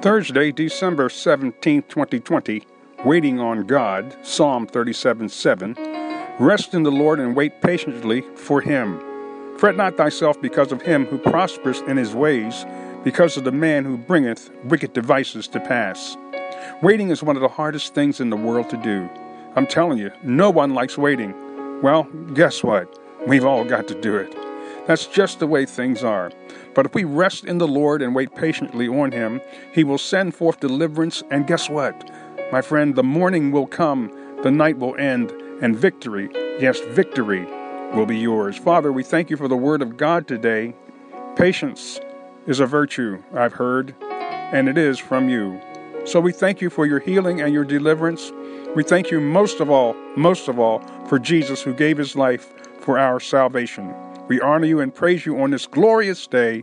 Thursday, December 17, 2020. Waiting on God, Psalm 37 7. Rest in the Lord and wait patiently for him. Fret not thyself because of him who prospers in his ways, because of the man who bringeth wicked devices to pass. Waiting is one of the hardest things in the world to do. I'm telling you, no one likes waiting. Well, guess what? We've all got to do it. That's just the way things are. But if we rest in the Lord and wait patiently on Him, He will send forth deliverance, and guess what? My friend, the morning will come, the night will end, and victory, yes, victory, will be yours. Father, we thank you for the Word of God today. Patience is a virtue, I've heard, and it is from you. So we thank you for your healing and your deliverance. We thank you most of all, most of all, for Jesus who gave his life for our salvation. We honor you and praise you on this glorious day.